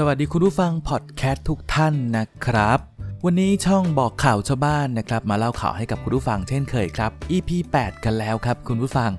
สวัสดีคุณผู้ฟังพอดแคสต์ทุกท่านนะครับ วันนี้ช่องบอกข่าวชาวบ้านนะครับ มาเล่าข่าวให้กับคุณผู้ฟังเช่นเคยครับ EP 8 กันแล้วครับ คุณผู้ฟัง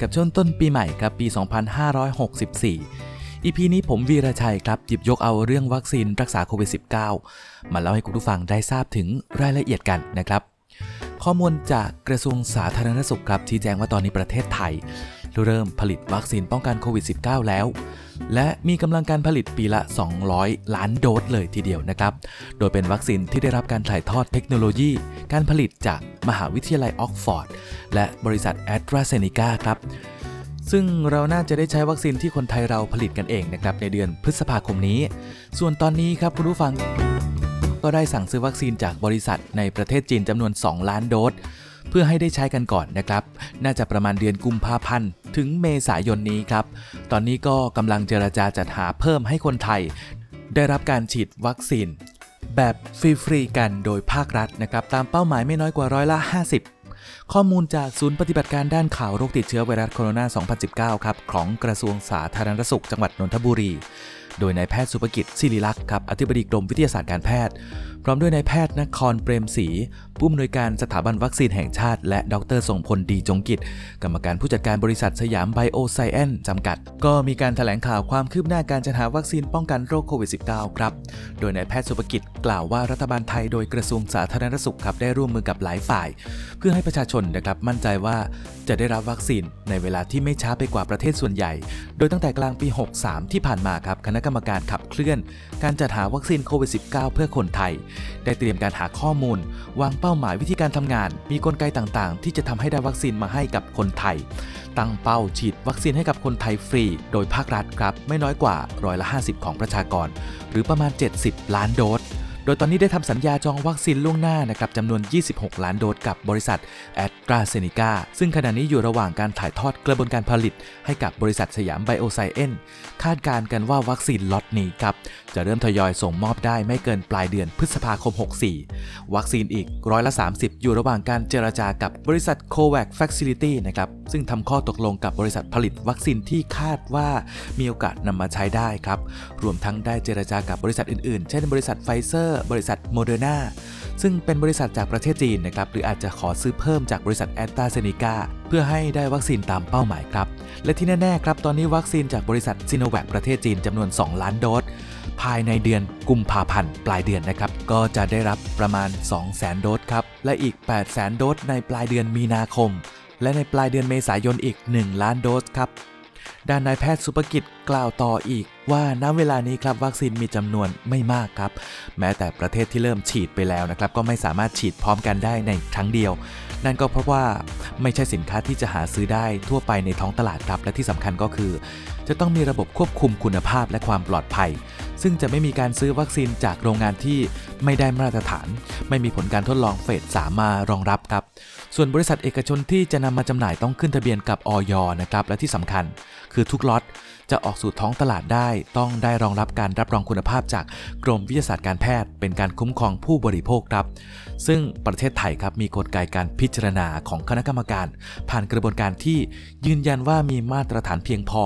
กับช่วงต้นปีใหม่ครับปี 2564 EP นี้ผมวีระชัยครับหยิบยกเอาเรื่องวัคซีนรักษาโควิด -19 มาเล่าให้คุณผู้ฟังได้ทราบถึงรายละเอียดกันนะครับ ข้อมูลจากกระทรวงสาธารณสุขครับชี้แจงว่าตอนนี้ประเทศไทย เริ่มผลิตวัคซีนป้องกันโควิด -19 แล้ว และมีกำลังการผลิตปีละ 200 ล้านโดสเลยทีเดียวนะครับ โดยเป็นวัคซีนที่ได้รับการถ่ายทอดเทคโนโลยี การผลิตจากมหาวิทยาลัยออกซ์ฟอร์ดและบริษัทแอสตราเซเนกาครับซึ่งเราน่าจะได้ใช้วัคซีนที่คนไทยเราผลิตกันเองนะครับในเดือนพฤษภาคมนี้ ส่วนตอนนี้ครับคุณผู้ฟัง ก็ได้สั่งซื้อวัคซีนจากบริษัทในประเทศจีนจำนวน 2 ล้านโดส เพื่อให้ได้ใช้กันก่อนนะครับ น่าจะประมาณเดือนกุมภาพันธ์ ถึงเมษายนนี้ครับ ตอนนี้ก็กำลังเจรจาจัดหาเพิ่มให้คนไทย ได้รับการฉีดวัคซีน แบบฟรีๆกันโดยภาครัฐนะครับ ตามเป้าหมายไม่น้อยกว่าร้อยละ 50ข้อมูลจากศูนย์ปฏิบัติการด้านข่าวโรคติดเชื้อไวรัสโคโรนา 2019 ครับ ของกระทรวงสาธารณสุขจังหวัดนนทบุรี โดยนายแพทย์สุภกิจศิริลักษ์ครับ อธิบดีกรมวิทยาศาสตร์การแพทย์ พร้อมด้วยนายแพทย์นครเปรมศรีผู้อำนวยการสถาบันวัคซีนแห่งชาติ และดรทรงพลดีจงกิจ กรรมการผู้จัดการบริษัทสยามไบโอไซเอนจำกัด ก็มีการถแถลงข่าวความคืบหน้าการจัดหาวัคซีนป้องกันโรคโควิด -19 ครับ โดยนายแพทย์สุภกิจกล่าวว่ารัฐบาลไทยโดยกระทรวงสาธารณสุขครับได้ร่วมมือกับหลายฝ่าย เพื่อให้ประชาชนนะครับมั่นใจว่าจะได้รับวัคซีนในเวลาที่ไม่ช้าไปกว่าประเทศส่วนใหญ่ โดยตั้งแต่กลางปี 63 ที่ผ่านมาครับคณะกรรมการขับเคลื่อน การจัดหาวัคซีนโควิด -19 เพื่อคนไทยได้เตรียมการหาข้อมูล วางเป้าหมายวิธีการทำงาน มีกลไกต่างๆ ที่จะทำให้ได้วัคซีนมาให้กับคนไทย ตั้งเป้าฉีดวัคซีนให้กับคนไทยฟรี โดยภาครัฐครับ ไม่น้อยกว่าร้อยละ 50 ของประชากร หรือประมาณ 70 ล้านโดสโดยตอนนี้ได้ทำสัญญาจองวัคซีนล่วงหน้านะครับจำนวน 26 ล้านโดสกับบริษัทแอตราเซเนกาซึ่งขณะนี้อยู่ระหว่างการถ่ายทอดกระบวนการผลิต ให้กับบริษัทสยามไบโอไซเอนซ์คาดการณ์กันว่าวัคซีนล็อตนี้ครับ จะเริ่มทยอยส่งมอบได้ไม่เกินปลายเดือนพฤษภาคม 64 วัคซีนอีกร้อยละ 30 อยู่ระหว่างการเจรจากับบริษัท COVAX Facility นะครับ ซึ่งทำข้อตกลงกับบริษัทผลิตวัคซีนที่คาดว่ามีโอกาสนำมาใช้ได้ครับ รวมทั้งได้เจรจากับบริษัทอื่นๆ เช่นบริษัทไฟเซอร์ บริษัทโมเดอร์นาซึ่งเป็นบริษัทจากประเทศจีนนะครับหรืออาจจะขอซื้อเพิ่มจากบริษัทแอสตราเซเนกาเพื่อให้ได้วัคซีนตามเป้าหมายครับ และที่แน่ๆครับตอนนี้วัคซีนจากบริษัทซิโนแวคประเทศจีนจำนวน 2 ล้านโดส ภายในเดือนกุมภาพันธ์ปลายเดือนนะครับ ก็จะได้รับประมาณ 200,000 โดสครับ และอีก 800,000 โดสในปลายเดือนมีนาคม และในปลายเดือนเมษายนอีก 1 ล้านโดสครับด้านนายแพทย์สุภกิจกล่าวต่ออีกว่าณเวลานี้ครับวัคซีนมีจำนวนไม่มากครับ แม้แต่ประเทศที่เริ่มฉีดไปแล้วนะครับ ก็ไม่สามารถฉีดพร้อมกันได้ในครั้งเดียว นั่นก็เพราะว่าไม่ใช่สินค้าที่จะหาซื้อได้ทั่วไปในท้องตลาดครับ และที่สำคัญก็คือ จะต้องมีระบบควบคุมคุณภาพและความปลอดภัย ซึ่งจะไม่มีการซื้อวัคซีนจากโรงงานที่ไม่ได้มาตรฐาน ไม่มีผลการทดลองเฟสสามารองรับครับ ส่วนบริษัทเอกชนที่จะนำมาจำหน่ายต้องขึ้นทะเบียนกับออยนะครับ และที่สำคัญ คือทุกล็อตจะออกสู่ท้องตลาดได้ต้องได้รองรับการรับรองคุณภาพจากกรมวิทยาศาสตร์การแพทย์ เป็นการคุ้มครองผู้บริโภคครับ ซึ่งประเทศไทยครับมีกลไกการพิจารณาของคณะกรรมการ ผ่านกระบวนการที่ยืนยันว่ามีมาตรฐานเพียงพอ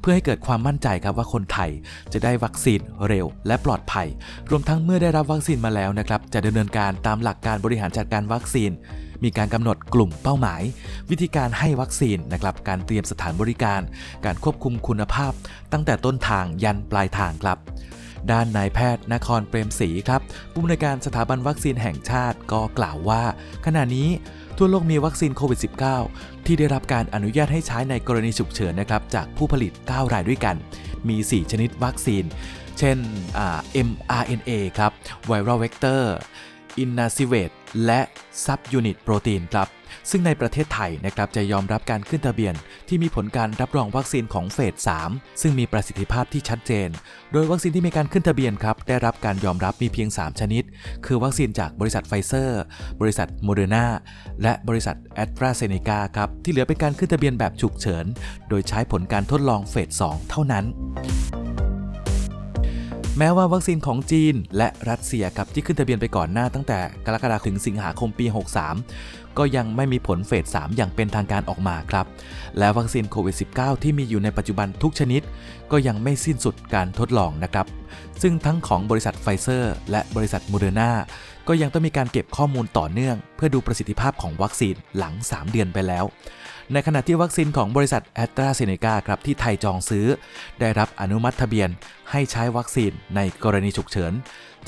เพื่อให้เกิดความมั่นใจครับว่าคนไทยจะได้วัคซีนเร็ว และปลอดภัย รวมทั้งเมื่อได้รับวัคซีนมาแล้วนะครับจะดำเนินการตามหลักการบริหารจัดการวัคซีน มีการกำหนดกลุ่มเป้าหมาย วิธีการให้วัคซีนนะครับการเตรียมสถานบริการ การควบคุมคุณภาพ ตั้งแต่ต้นทางยันปลายทางครับด้านนายแพทย์นครเปรมศรีครับผู้อำนวยการสถาบันวัคซีนแห่งชาติก็กล่าวว่า ขณะนี้ทั่วโลกมีวัคซีนโควิด -19 ที่ได้รับการอนุญาตให้ใช้ในกรณีฉุกเฉินนะครับจากผู้ผลิต 9 รายด้วยกัน มี 4 ชนิดวัคซีน เช่น mRNA ครับ Viral Vector Inactivate และ Subunit Protein ครับ ซึ่งในประเทศไทยนะครับจะยอมรับการขึ้นทะเบียน ที่มีผลการรับรองวัคซีนของเฟส 3 ซึ่งมีประสิทธิภาพที่ชัดเจน โดยวัคซีนที่มีการขึ้นทะเบียนครับ ได้รับการยอมรับมีเพียง 3 ชนิด คือวัคซีนจากบริษัทไฟเซอร์ บริษัทโมเดอร์นาและบริษัทแอสตราเซเนกาครับ ที่เหลือเป็นการขึ้นทะเบียนแบบฉุกเฉิน โดยใช้ผลการทดลองเฟส 2 เท่านั้น แม้ว่าวัคซีนของจีน และรัสเซียกับที่ขึ้นทะเบียนไปก่อนหน้าตั้งแต่กรกฎาคมถึงสิงหาคมปี 63 ก็ยังไม่มีผลเฟส 3 อย่างเป็นทางการออกมาครับ และวัคซีนโควิด -19 ที่มีอยู่ในปัจจุบันทุกชนิด ก็ยังไม่สิ้นสุดการทดลองนะครับ ซึ่งทั้งของบริษัทไฟเซอร์ และบริษัทโมเดอร์นาก็ยังต้องมีการเก็บข้อมูลต่อเนื่อง เพื่อดูประสิทธิภาพของวัคซีนหลัง 3 เดือนไปแล้ว ในขณะที่วัคซีนของบริษัทแอสตราเซเนกาครับที่ไทยจองซื้อ ได้รับอนุมัติทะเบียนให้ใช้วัคซีนในกรณีฉุกเฉิน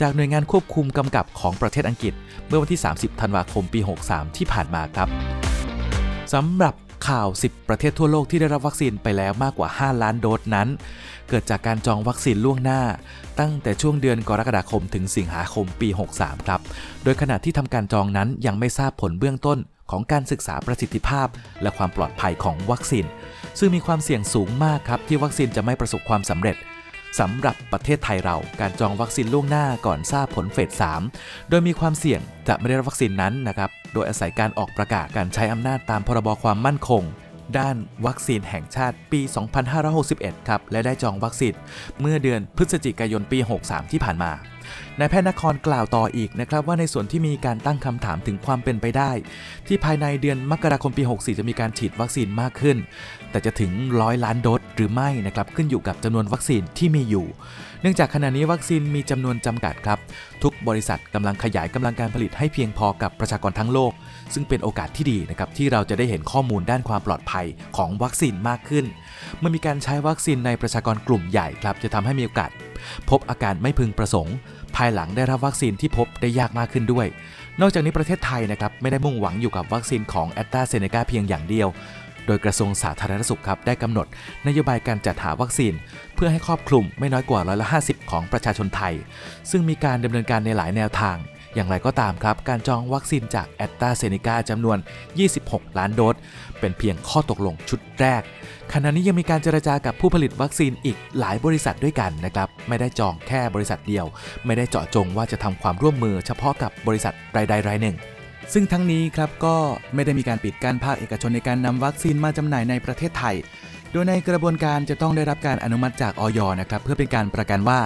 จากหน่วยงานควบคุมกำกับของประเทศอังกฤษ เมื่อวันที่ 30 ธันวาคมปี 63 ที่ผ่านมาครับสำหรับข่าว 10 ประเทศทั่วโลกที่ได้รับวัคซีนไปแล้วมากกว่า 5 ล้านโดสนั้น เกิดจากการจองวัคซีนล่วงหน้า ตั้งแต่ช่วงเดือนกรกฎาคมถึงสิงหาคมปี 63 ครับ โดยขณะที่ทำการจองนั้นยังไม่ทราบผลเบื้องต้นของการศึกษาประสิทธิภาพ และความปลอดภัยของวัคซีน ซึ่งมีความเสี่ยงสูงมากครับที่วัคซีนจะไม่ประสบความสำเร็จสำหรับประเทศไทยเราการจองวัคซีนล่วงหน้าก่อนทราบผลเฟส 3 โดยมีความเสี่ยงจะไม่ได้รับวัคซีนนั้นนะครับ โดยอาศัยการออกประกาศการใช้อำนาจตามพรบความมั่นคง ด้านวัคซีนแห่งชาติปี 2561 ครับ และได้จองวัคซีนเมื่อเดือนพฤศจิกายนปี 63 ที่ผ่านมานายแพทย์นครกล่าวต่ออีกนะครับว่าในส่วนที่มีการตั้งคำถามถึงความเป็นไปได้ ที่ภายในเดือนมกราคมปี 64 จะมีการฉีดวัคซีนมากขึ้น แต่จะถึงร้อยล้านโดสหรือไม่นะครับขึ้นอยู่กับจำนวนวัคซีนที่มีอยู่ เนื่องจากขณะนี้วัคซีนมีจำนวนจำกัดครับ ทุกบริษัทกำลังขยายกำลังการผลิตให้เพียงพอกับประชากรทั้งโลก ซึ่งเป็นโอกาสที่ดีนะครับที่เราจะได้เห็นข้อมูลด้านความปลอดภัยของวัคซีนมากขึ้น เมื่อมีการใช้วัคซีนในประชากรกลุ่มใหญ่ครับจะทำให้มีโอกาส พบอาการไม่พึงประสงค์ ภายหลังได้รับวัคซีนที่พบได้ยากมากขึ้นด้วย นอกจากนี้ประเทศไทยนะครับไม่ได้มุ่งหวังอยู่กับวัคซีนของแอตตาเซเนกาเพียงอย่างเดียว โดยกระทรวงสาธารณสุขครับได้กำหนด นโยบายการจัดหาวัคซีน เพื่อให้ครอบคลุมไม่น้อยกว่าร้อยละ50 ของประชาชนไทย ซึ่งมีการดำเนินการในหลายแนวทาง อย่างไรก็ตามครับ การจองวัคซีนจากแอตตาเซเนกาจำนวน 26 ล้านโดส เป็นเพียงข้อตกลงชุดแรก ขณะนี้ยังมีการเจรจากับผู้ผลิตวัคซีนอีกหลายบริษัทด้วยกันนะครับ ไม่ได้จองแค่บริษัทเดียว ไม่ได้เจาะจงว่าจะทำความร่วมมือเฉพาะกับบริษัทรายใดรายหนึ่งซึ่งทั้งนี้ครับก็ไม่ได้มีการปิดกั้นภาคเอกชนในการนำวัคซีนมาจำหน่ายในประเทศไทย โดยในกระบวนการจะต้องได้รับการอนุมัติจากออยนะครับเพื่อเป็นการประกันว่า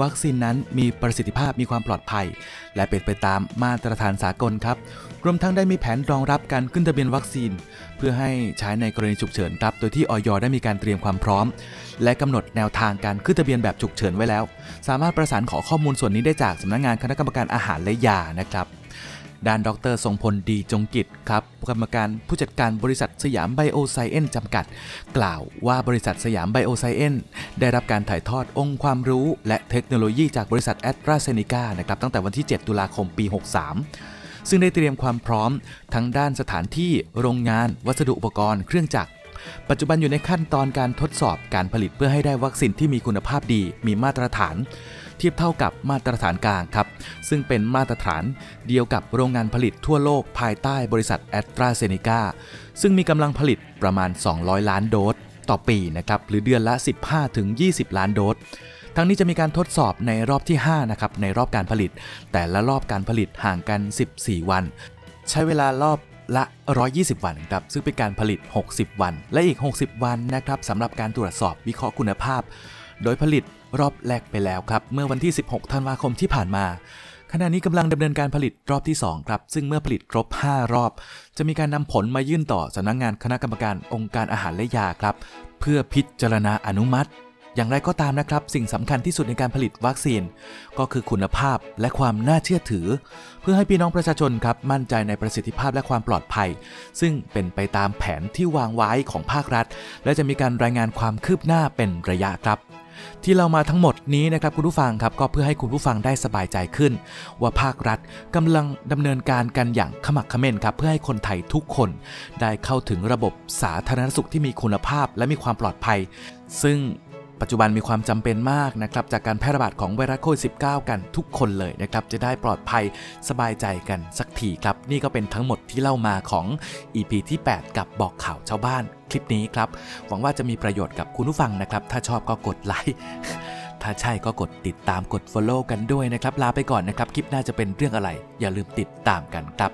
วัคซีนนั้นมีประสิทธิภาพมีความปลอดภัย และเป็นไปตามมาตรฐานสากลครับรวมทั้งได้มีแผนรองรับการขึ้นทะเบียนวัคซีน เพื่อให้ใช้ในกรณีฉุกเฉินครับโดยที่ออยได้มีการเตรียมความพร้อม และกำหนดแนวทางการขึ้นทะเบียนแบบฉุกเฉินไว้แล้ว สามารถประสานขอข้อมูลส่วนนี้ได้จากสำนักงานคณะกรรมการอาหารและยานะครับ ด้านดรทรงพลดีจงกิจครับกรรมการผู้จัดการบริษัทสยามไบโอไซเอนซ์จำกัด กล่าวว่าบริษัทสยามไบโอไซเอนซ์ได้รับการถ่ายทอดองค์ความรู้ และเทคโนโลยีจากบริษัทแอสตราเซเนกานะครับตั้งแต่วันที่ 7 ตุลาคมปี 63 ซึ่งได้เตรียมความพร้อมทั้งด้านสถานที่โรงงาน วัสดุอุปกรณ์เครื่องจักรปัจจุบันอยู่ในขั้นตอนการทดสอบการผลิตเพื่อให้ได้วัคซีนที่มีคุณภาพดี มีมาตรฐาน เทียบเท่ากับมาตรฐานกลางครับ ซึ่งเป็นมาตรฐานเดียวกับโรงงานผลิตทั่วโลกภายใต้บริษัทแอตราเซเนกาซึ่งมีกำลังผลิตประมาณ 200 ล้านโดสต่อปีนะครับหรือเดือนละ 15-20 ล้านโดสทั้งนี้จะมีการทดสอบในรอบที่ 5 นะครับ ในรอบการผลิต แต่ละรอบการผลิตห่างกัน 14 วัน ใช้เวลารอบละ 120 วันครับ ซึ่งเป็นการผลิต 60 วัน และอีก 60 วันนะครับสำหรับการตรวจสอบวิเคราะห์คุณภาพ โดยผลิต รอบแรกไปแล้วครับ เมื่อวันที่ 16 ธันวาคมที่ผ่านมา ขณะนี้กำลังดำเนินการผลิตรอบที่ 2 ครับ ซึ่งเมื่อผลิตครบ 5 รอบ จะมีการนำผลมายื่นต่อสำนักงงานคณะกรรมการองค์การอาหารและยาครับ เพื่อพิจารณาอนุมัติอย่างไรก็ตามนะครับ สิ่งสำคัญที่สุดในการผลิตวัคซีน ก็คือคุณภาพและความน่าเชื่อถือ เพื่อให้พี่น้องประชาชนครับ มั่นใจในประสิทธิภาพและความปลอดภัย ซึ่งเป็นไปตามแผนที่วางไว้ของภาครัฐ และจะมีการรายงานความคืบหน้าเป็นระยะครับ ที่เรามาทั้งหมดนี้นะครับคุณผู้ฟังครับก็เพื่อให้คุณผู้ฟังได้สบายใจขึ้น ว่าภาครัฐกำลังดำเนินการกันอย่างขมักเขม้นครับเพื่อให้คนไทยทุกคน ได้เข้าถึงระบบสาธารณสุขที่มีคุณภาพและมีความปลอดภัย ซึ่ง ปัจจุบันมีความจำเป็นมากนะครับจากการแพร่ระบาดของไวรัสโควิด -19 กันทุกคนเลยนะครับ จะได้ปลอดภัยสบายใจกันสักทีครับ นี่ก็เป็นทั้งหมดที่เล่ามาของ EP ที่ 8 กับบอกข่าวชาวบ้านคลิปนี้ครับ หวังว่าจะมีประโยชน์กับคุณผู้ฟังนะครับ ถ้าชอบก็กดไลค์ถ้าใช่ก็กดติดตามกด Follow กันด้วยนะครับลาไปก่อนนะครับคลิปหน้าจะเป็นเรื่องอะไร อย่าลืมติดตามกันครับ